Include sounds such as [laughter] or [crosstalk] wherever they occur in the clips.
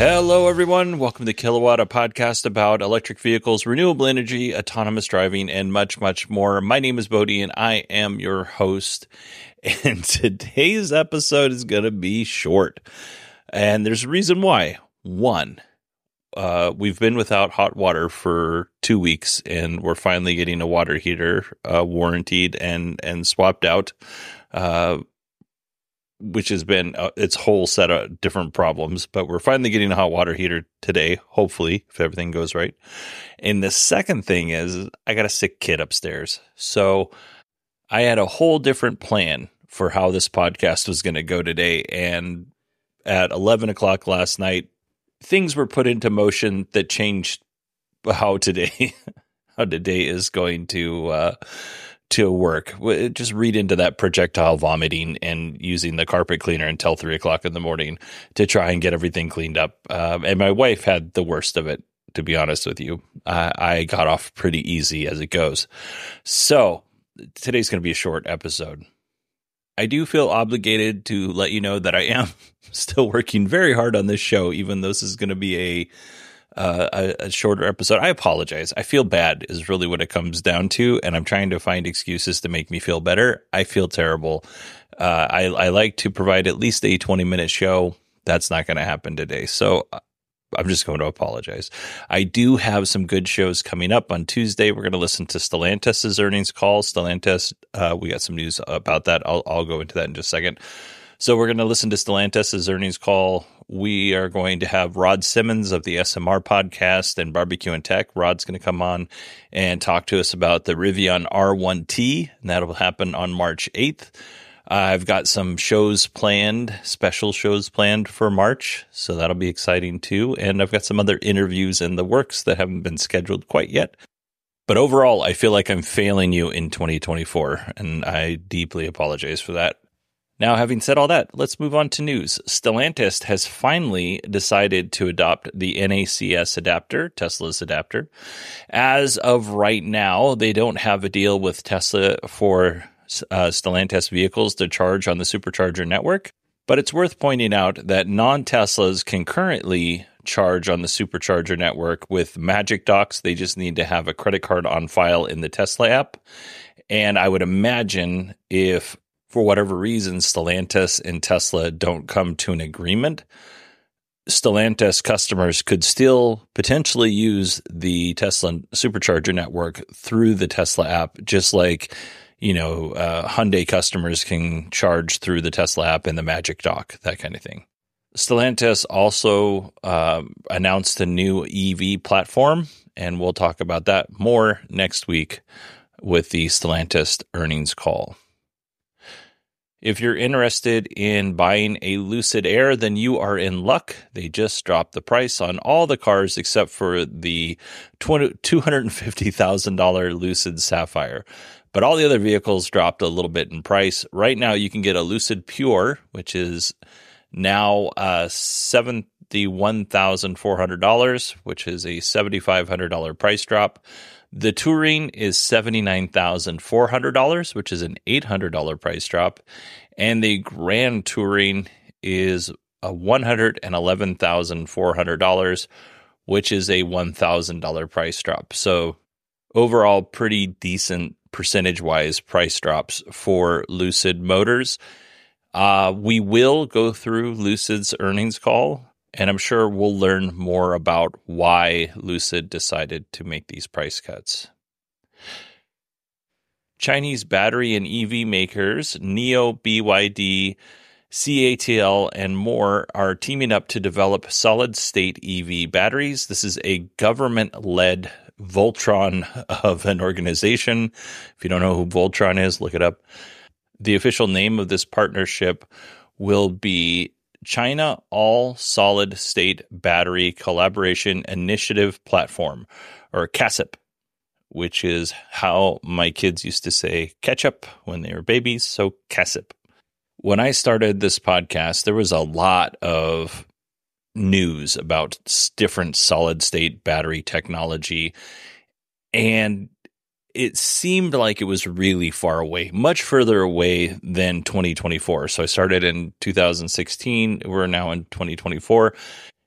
Hello, everyone. Welcome to Kilowatt, a podcast about electric vehicles, renewable energy, autonomous driving, and much, much more. My name is Bodie, and I am your host. [laughs] And today's episode is going to be short. And there's a reason why. One, uh, we've been without hot water for two weeks, and we're finally getting a water heater uh, warranted and and swapped out. Uh, which has been uh, its whole set of different problems. But we're finally getting a hot water heater today, hopefully, if everything goes right. And the second thing is, I got a sick kid upstairs. So I had a whole different plan for how this podcast was going to go today. And at 11 o'clock last night, things were put into motion that changed how today, [laughs] how today is going to, uh, to work. Just read into that projectile vomiting and using the carpet cleaner until three o'clock in the morning to try and get everything cleaned up. Um, and my wife had the worst of it, to be honest with you. I, I got off pretty easy as it goes. So today's going to be a short episode. I do feel obligated to let you know that I am [laughs] still working very hard on this show, even though this is going to be a uh, a, a, shorter episode. I apologize. I feel bad is really what it comes down to, and I'm trying to find excuses to make me feel better. I feel terrible. Uh, I, I like to provide at least a 20 minute show. That's not going to happen today. So uh, I'm just going to apologize. I do have some good shows coming up on Tuesday. We're going to listen to Stellantis' earnings call. Stellantis, uh, we got some news about that. I'll, I'll go into that in just a second. So we're going to listen to Stellantis' earnings call. We are going to have Rod Simmons of the SMR podcast and Barbecue and Tech. Rod's going to come on and talk to us about the Rivian R1T, and that'll happen on March 8th. I've got some shows planned, special shows planned for March, so that'll be exciting too. And I've got some other interviews in the works that haven't been scheduled quite yet. But overall, I feel like I'm failing you in 2024, and I deeply apologize for that. Now, having said all that, let's move on to news. Stellantis has finally decided to adopt the NACS adapter, Tesla's adapter. As of right now, they don't have a deal with Tesla for uh, Stellantis vehicles to charge on the supercharger network. But it's worth pointing out that non Teslas can currently charge on the supercharger network with Magic Docks. They just need to have a credit card on file in the Tesla app. And I would imagine if for whatever reason, Stellantis and Tesla don't come to an agreement, Stellantis customers could still potentially use the Tesla supercharger network through the Tesla app, just like you know uh, Hyundai customers can charge through the Tesla app and the Magic Dock, that kind of thing. Stellantis also uh, announced a new EV platform, and we'll talk about that more next week with the Stellantis earnings call. If you're interested in buying a Lucid Air, then you are in luck. They just dropped the price on all the cars except for the $250,000 Lucid Sapphire. But all the other vehicles dropped a little bit in price. Right now, you can get a Lucid Pure, which is now uh, $71,400, which is a $7,500 price drop. The Touring is $79,400, which is an $800 price drop. And the Grand Touring is a $111,400, which is a $1,000 price drop. So overall, pretty decent percentage wise price drops for Lucid Motors. Uh, we will go through Lucid's earnings call, and I'm sure we'll learn more about why Lucid decided to make these price cuts. Chinese battery and EV makers NIO, BYD, CATL, and more are teaming up to develop solid state EV batteries. This is a government led Voltron of an organization. If you don't know who Voltron is, look it up. The official name of this partnership will be China All Solid State Battery Collaboration Initiative Platform, or CASIP, which is how my kids used to say ketchup when they were babies. So CASIP. When I started this podcast, there was a lot of news about different solid state battery technology. And it seemed like it was really far away, much further away than 2024. So I started in 2016. We're now in 2024.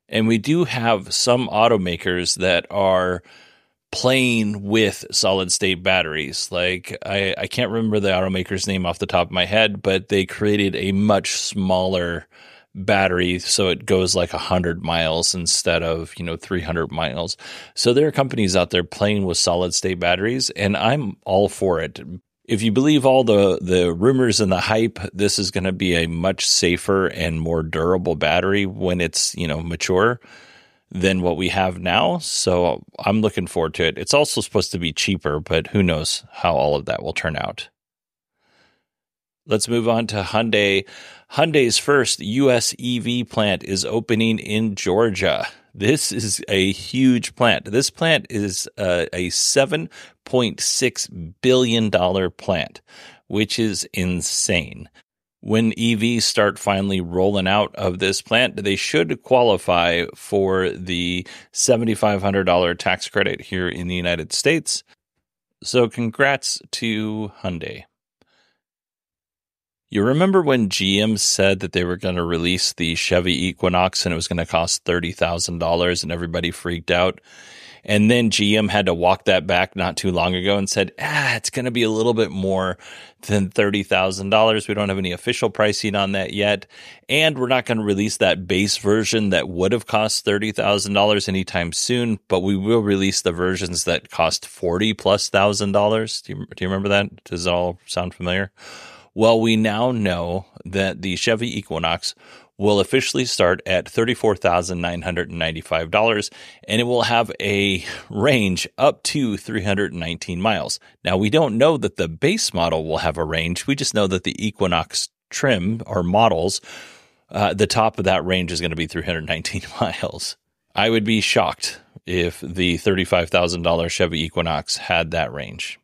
And we do have some automakers that are playing with solid state batteries. Like I, I can't remember the automaker's name off the top of my head, but they created a much smaller battery so it goes like 100 miles instead of you know 300 miles so there are companies out there playing with solid state batteries and i'm all for it if you believe all the the rumors and the hype this is going to be a much safer and more durable battery when it's you know mature than what we have now. So I'm looking forward to it. It's also supposed to be cheaper, but who knows how all of that will turn out. Let's move on to Hyundai. Hyundai's first US EV plant is opening in Georgia. This is a huge plant. This plant is uh, a, a $7.6 billion plant, which is insane when EVs start finally rolling out of this plant, they should qualify for the $7,500 tax credit here in the United States. So, congrats to Hyundai. You remember when GM said that they were going to release the Chevy Equinox and it was going to cost $30,000 and everybody freaked out? And then GM had to walk that back not too long ago and said, ah, it's going to be a little bit more than $30,000. We don't have any official pricing on that yet. And we're not going to release that base version that would have cost $30,000 anytime soon, but we will release the versions that cost 40 plus thousand dollars. Do you, do you remember that? Does it all sound familiar? Well, we now know that the Chevy Equinox will officially start at $34,995 and it will have a range up to 319 miles. Now, we don't know that the base model will have a range. We just know that the Equinox trim or models, uh, the top of that range is going to be 319 [laughs] miles. I would be shocked if the $35,000 Chevy Equinox had that range.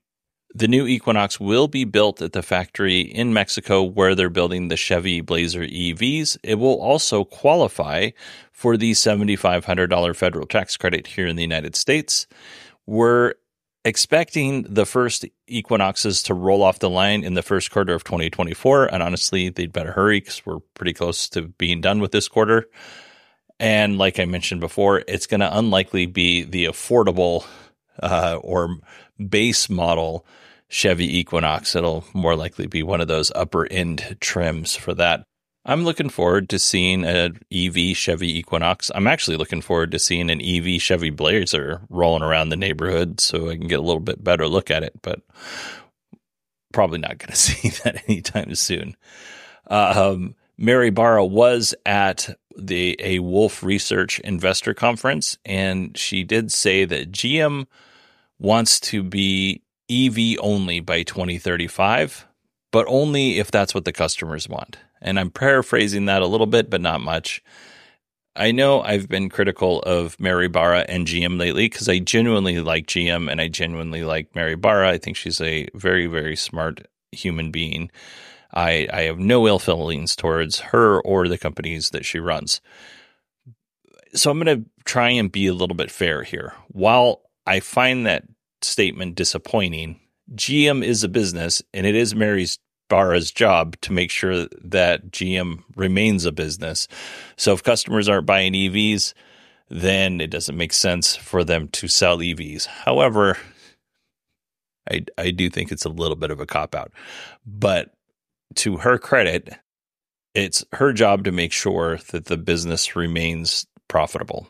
The new Equinox will be built at the factory in Mexico where they're building the Chevy Blazer EVs. It will also qualify for the $7,500 federal tax credit here in the United States. We're expecting the first Equinoxes to roll off the line in the first quarter of 2024. And honestly, they'd better hurry because we're pretty close to being done with this quarter. And like I mentioned before, it's going to unlikely be the affordable uh, or base model Chevy Equinox. It'll more likely be one of those upper end trims for that. I'm looking forward to seeing an EV Chevy Equinox. I'm actually looking forward to seeing an EV Chevy Blazer rolling around the neighborhood so I can get a little bit better look at it, but probably not going [laughs] to see that anytime soon. Um, Mary Barra was at the a Wolfe Research Investor Conference, and she did say that GM wants to be EV only by 2035, but only if that's what the customers want. And I'm paraphrasing that a little bit, but not much. I know I've been critical of Mary Barra and GM lately because I genuinely like GM and I genuinely like Mary Barra. I think she's a very, very smart human being. I, I have no ill feelings towards her or the companies that she runs. So I'm going to try and be a little bit fair here. While I find that statement disappointing. GM is a business, and it is Mary's Barra's job to make sure that GM remains a business. So if customers aren't buying EVs, then it doesn't make sense for them to sell EVs. However, I, I do think it's a little bit of a cop out. But to her credit, it's her job to make sure that the business remains profitable.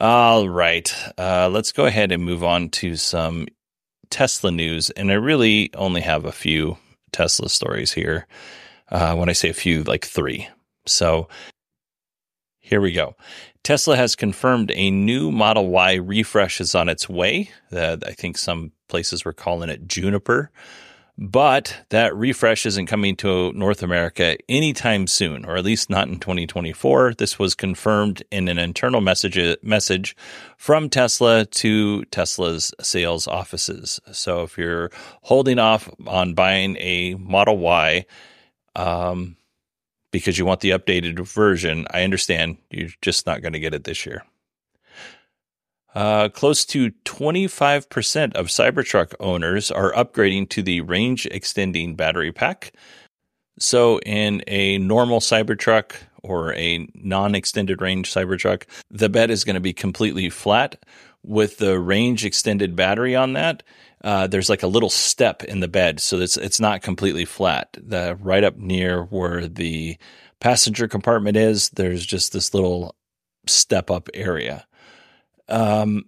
All right. Uh, let's go ahead and move on to some Tesla news. And I really only have a few Tesla stories here. Uh, when I say a few, like three. So here we go. Tesla has confirmed a new Model Y refresh is on its way. Uh, I think some places were calling it Juniper. But that refresh isn't coming to North America anytime soon, or at least not in 2024. This was confirmed in an internal message message from Tesla to Tesla's sales offices. So if you're holding off on buying a Model Y, um, because you want the updated version, I understand you're just not going to get it this year. Uh, close to 25% of Cybertruck owners are upgrading to the range extending battery pack. So, in a normal Cybertruck or a non extended range Cybertruck, the bed is going to be completely flat. With the range extended battery on that, uh, there's like a little step in the bed, so it's it's not completely flat. The right up near where the passenger compartment is, there's just this little step up area um,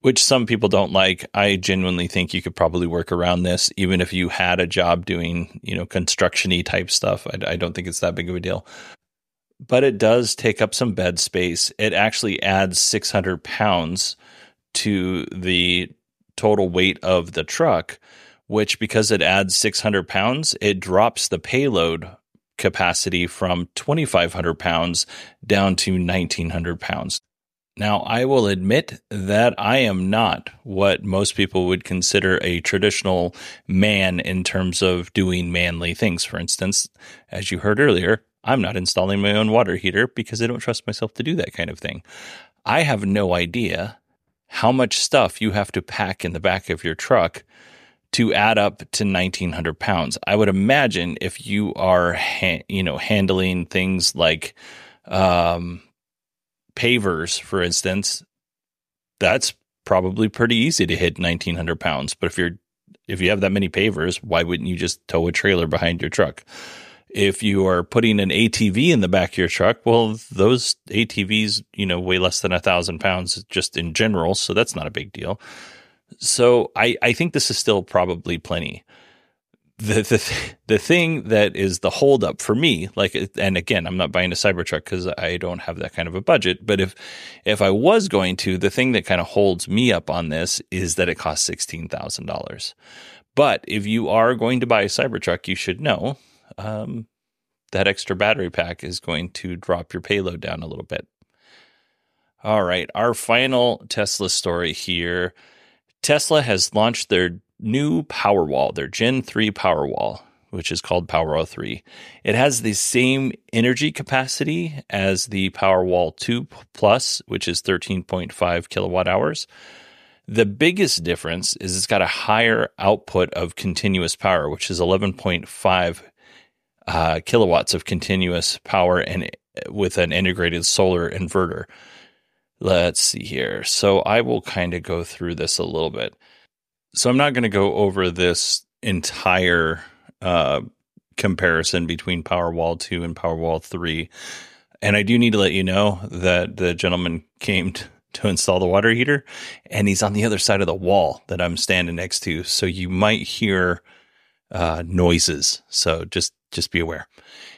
which some people don't like. I genuinely think you could probably work around this, even if you had a job doing, you know, constructiony type stuff. I, I don't think it's that big of a deal. But it does take up some bed space. It actually adds 600 pounds to the total weight of the truck, which because it adds 600 pounds, it drops the payload capacity from 2,500 pounds down to 1,900 pounds. Now, I will admit that I am not what most people would consider a traditional man in terms of doing manly things. For instance, as you heard earlier, I'm not installing my own water heater because I don't trust myself to do that kind of thing. I have no idea how much stuff you have to pack in the back of your truck to add up to 1900 pounds. I would imagine if you are, ha- you know, handling things like, um, pavers, for instance, that's probably pretty easy to hit 1900 pounds. But if you're if you have that many pavers, why wouldn't you just tow a trailer behind your truck? If you are putting an ATV in the back of your truck, well, those ATVs, you know, weigh less than a thousand pounds just in general. So that's not a big deal. So I, I think this is still probably plenty the the the thing that is the holdup for me, like, and again, I'm not buying a Cybertruck because I don't have that kind of a budget. But if if I was going to, the thing that kind of holds me up on this is that it costs sixteen thousand dollars. But if you are going to buy a Cybertruck, you should know um, that extra battery pack is going to drop your payload down a little bit. All right, our final Tesla story here. Tesla has launched their new Powerwall, their Gen 3 Powerwall, which is called Powerwall 3. It has the same energy capacity as the Powerwall 2 Plus, which is 13.5 kilowatt hours. The biggest difference is it's got a higher output of continuous power, which is 11.5 uh, kilowatts of continuous power and with an integrated solar inverter. Let's see here. So I will kind of go through this a little bit. So I'm not going to go over this entire uh, comparison between Powerwall 2 and Powerwall 3. And I do need to let you know that the gentleman came to, to install the water heater and he's on the other side of the wall that I'm standing next to. So you might hear uh, noises. So just just be aware.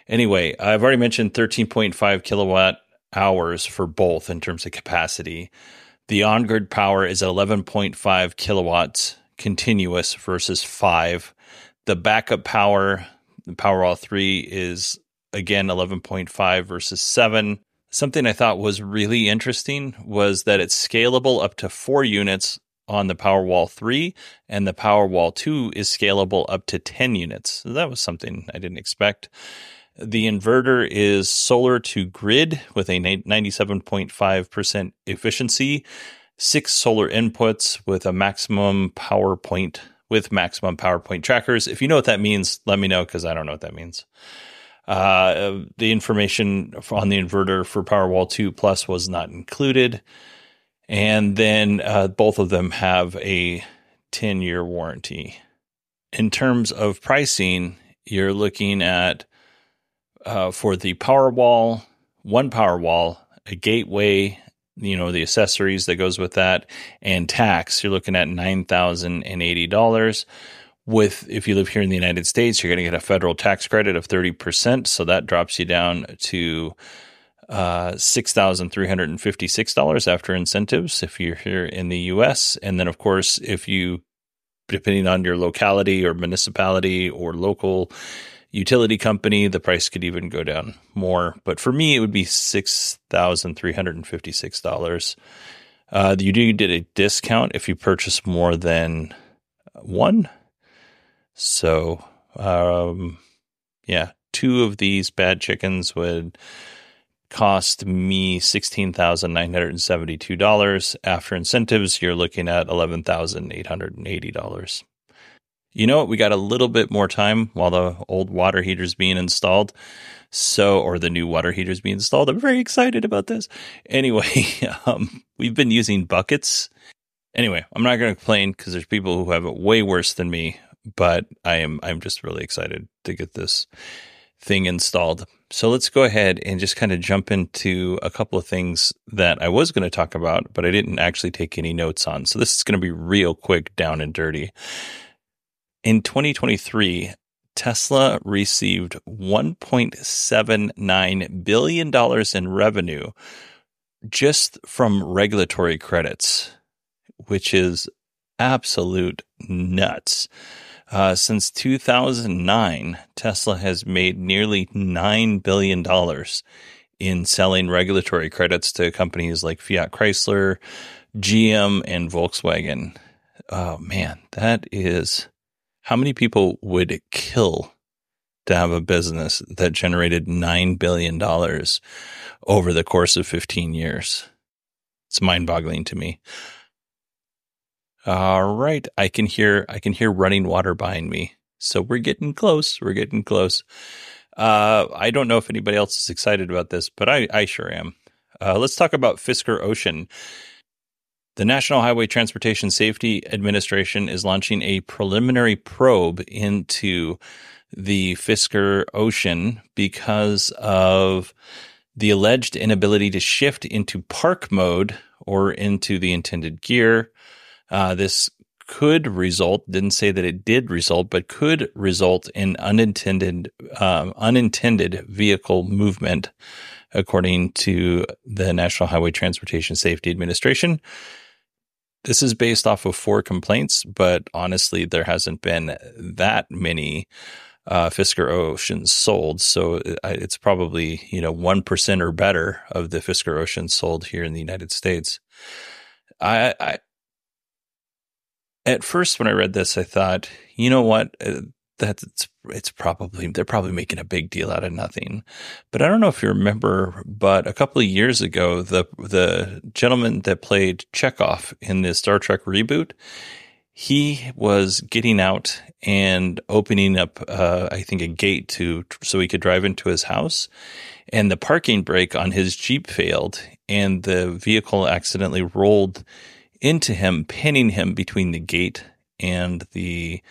Anyway, I've already mentioned 13.5 kilowatt hours for both in terms of capacity. The on grid power is 11.5 kilowatts continuous versus five. The backup power, the Powerwall 3 is again 11.5 versus 7. Something I thought was really interesting was that it's scalable up to four units on the Powerwall 3, and the Powerwall 2 is scalable up to 10 units. So that was something I didn't expect. The inverter is solar to grid with a 97.5% efficiency six solar inputs with a maximum power point with maximum power point trackers. If you know what that means, let me know because I don't know what that means. Uh, the information on the inverter for Powerwall 2 Plus was not included. And then uh, both of them have a 10 year warranty. In terms of pricing, you're looking at uh, for the Powerwall, one Powerwall, a gateway you know the accessories that goes with that. And tax you're looking at $9080 with if you live here in the united states you're going to get a federal tax credit of 30% so that drops you down to uh, $6356 after incentives if you're here in the us and then of course if you depending on your locality or municipality or local utility company, the price could even go down more. But for me, it would be six thousand three hundred and fifty six dollars. Uh, you do get a discount if you purchase more than one. So, um, yeah, two of these bad chickens would cost me sixteen thousand nine hundred and seventy two dollars. After incentives, you're looking at eleven thousand eight hundred and eighty dollars you know what? We got a little bit more time while the old water heater's being installed. So, or the new water heater's being installed. I'm very excited about this. Anyway, [laughs] um, we've been using buckets. Anyway, I'm not going to complain because there's people who have it way worse than me, but I am, I'm just really excited to get this thing installed. So let's go ahead and just kind of jump into a couple of things that I was going to talk about, but I didn't actually take any notes on. So this is going to be real quick, down and dirty. In 2023, Tesla received $1.79 billion in revenue just from regulatory credits, which is absolute nuts. Uh, since 2009, Tesla has made nearly $9 billion in selling regulatory credits to companies like Fiat Chrysler, GM, and Volkswagen. Oh man, that is how many people would kill to have a business that generated $9 billion over the course of 15 years? It's mind boggling to me. All right. I can hear, I can hear running water behind me. So we're getting close. We're getting close. Uh, I don't know if anybody else is excited about this, but I, I sure am. Uh, let's talk about Fisker Ocean. The National Highway Transportation Safety Administration is launching a preliminary probe into the Fisker Ocean because of the alleged inability to shift into park mode or into the intended gear. Uh, this could result, didn't say that it did result, but could result in unintended, um, unintended vehicle movement, according to the National Highway Transportation Safety Administration. This is based off of four complaints, but honestly, there hasn't been that many uh, Fisker Oceans sold. So it's probably, you know, 1% or better of the Fisker Oceans sold here in the United States. I, I, at first, when I read this, I thought, you know what? That's it's probably they're probably making a big deal out of nothing. But I don't know if you remember, but a couple of years ago, the the gentleman that played Chekov in the Star Trek reboot, he was getting out and opening up, uh, I think, a gate to so he could drive into his house, and the parking brake on his Jeep failed, and the vehicle accidentally rolled into him, pinning him between the gate and the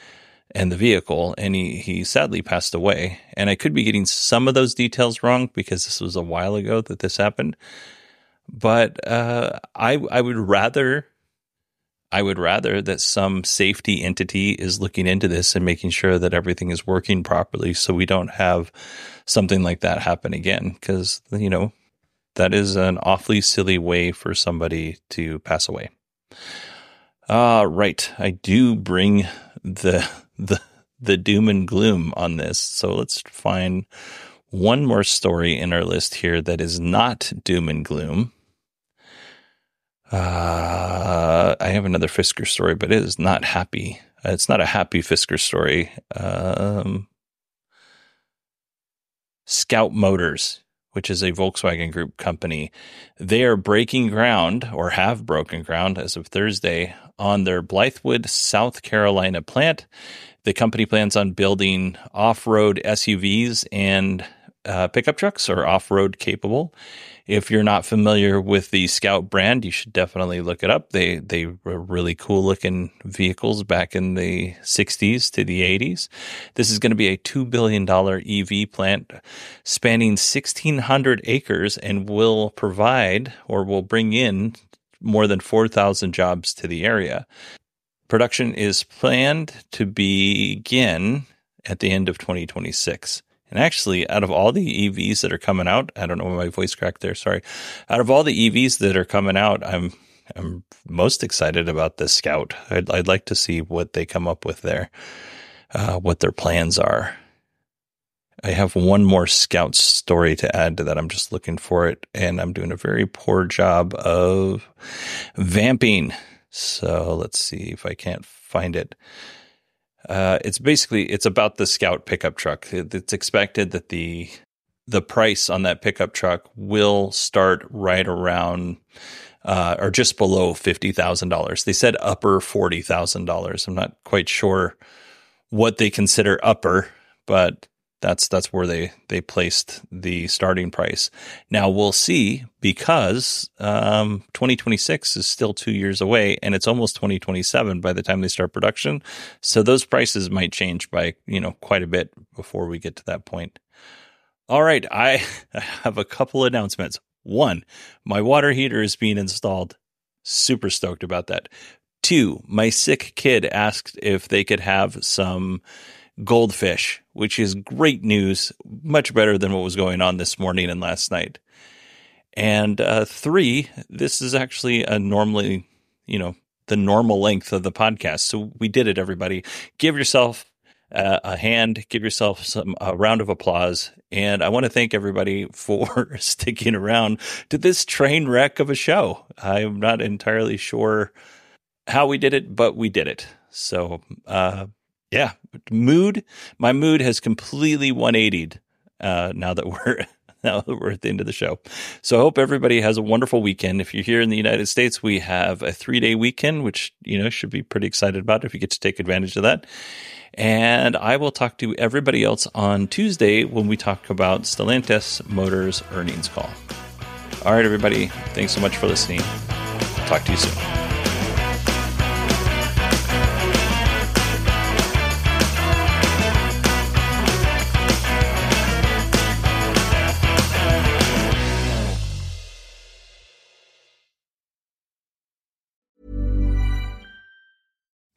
and the vehicle, and he, he sadly passed away. And I could be getting some of those details wrong because this was a while ago that this happened. But uh, I I would rather I would rather that some safety entity is looking into this and making sure that everything is working properly, so we don't have something like that happen again. Because you know that is an awfully silly way for somebody to pass away. Uh, right. I do bring the the the doom and gloom on this. So let's find one more story in our list here that is not doom and gloom. Uh, I have another Fisker story, but it is not happy. It's not a happy Fisker story. Um, Scout Motors, which is a Volkswagen Group company, they are breaking ground or have broken ground as of Thursday on their Blythewood, South Carolina plant. The company plans on building off road SUVs and uh, pickup trucks are off road capable. If you're not familiar with the Scout brand, you should definitely look it up. They they were really cool looking vehicles back in the 60s to the 80s. This is going to be a two billion dollar EV plant spanning 1,600 acres and will provide or will bring in more than 4,000 jobs to the area. Production is planned to begin at the end of 2026. And actually, out of all the EVs that are coming out, I don't know why my voice cracked there. Sorry. Out of all the EVs that are coming out, I'm I'm most excited about the Scout. I'd, I'd like to see what they come up with there, uh, what their plans are. I have one more Scout story to add to that. I'm just looking for it, and I'm doing a very poor job of vamping. So let's see if I can't find it. Uh, it's basically it's about the Scout pickup truck. It's expected that the the price on that pickup truck will start right around uh, or just below fifty thousand dollars. They said upper forty thousand dollars. I'm not quite sure what they consider upper, but that's that's where they they placed the starting price. Now we'll see because um, 2026 is still two years away, and it's almost 2027 by the time they start production. So those prices might change by you know quite a bit before we get to that point. All right, I [laughs] have a couple announcements. One, my water heater is being installed. Super stoked about that. Two, my sick kid asked if they could have some goldfish, which is great news, much better than what was going on this morning and last night. And uh, three, this is actually a normally, you know, the normal length of the podcast. So we did it, everybody. Give yourself uh, a hand, give yourself some a round of applause. And I want to thank everybody [laughs] for sticking around to this train wreck of a show. I'm not entirely sure how we did it, but we did it. So, uh, yeah, mood. My mood has completely 180'd uh, now that we're [laughs] now that we're at the end of the show. So I hope everybody has a wonderful weekend. If you're here in the United States, we have a three day weekend, which you know should be pretty excited about if you get to take advantage of that. And I will talk to everybody else on Tuesday when we talk about Stellantis Motors earnings call. All right, everybody. Thanks so much for listening. Talk to you soon.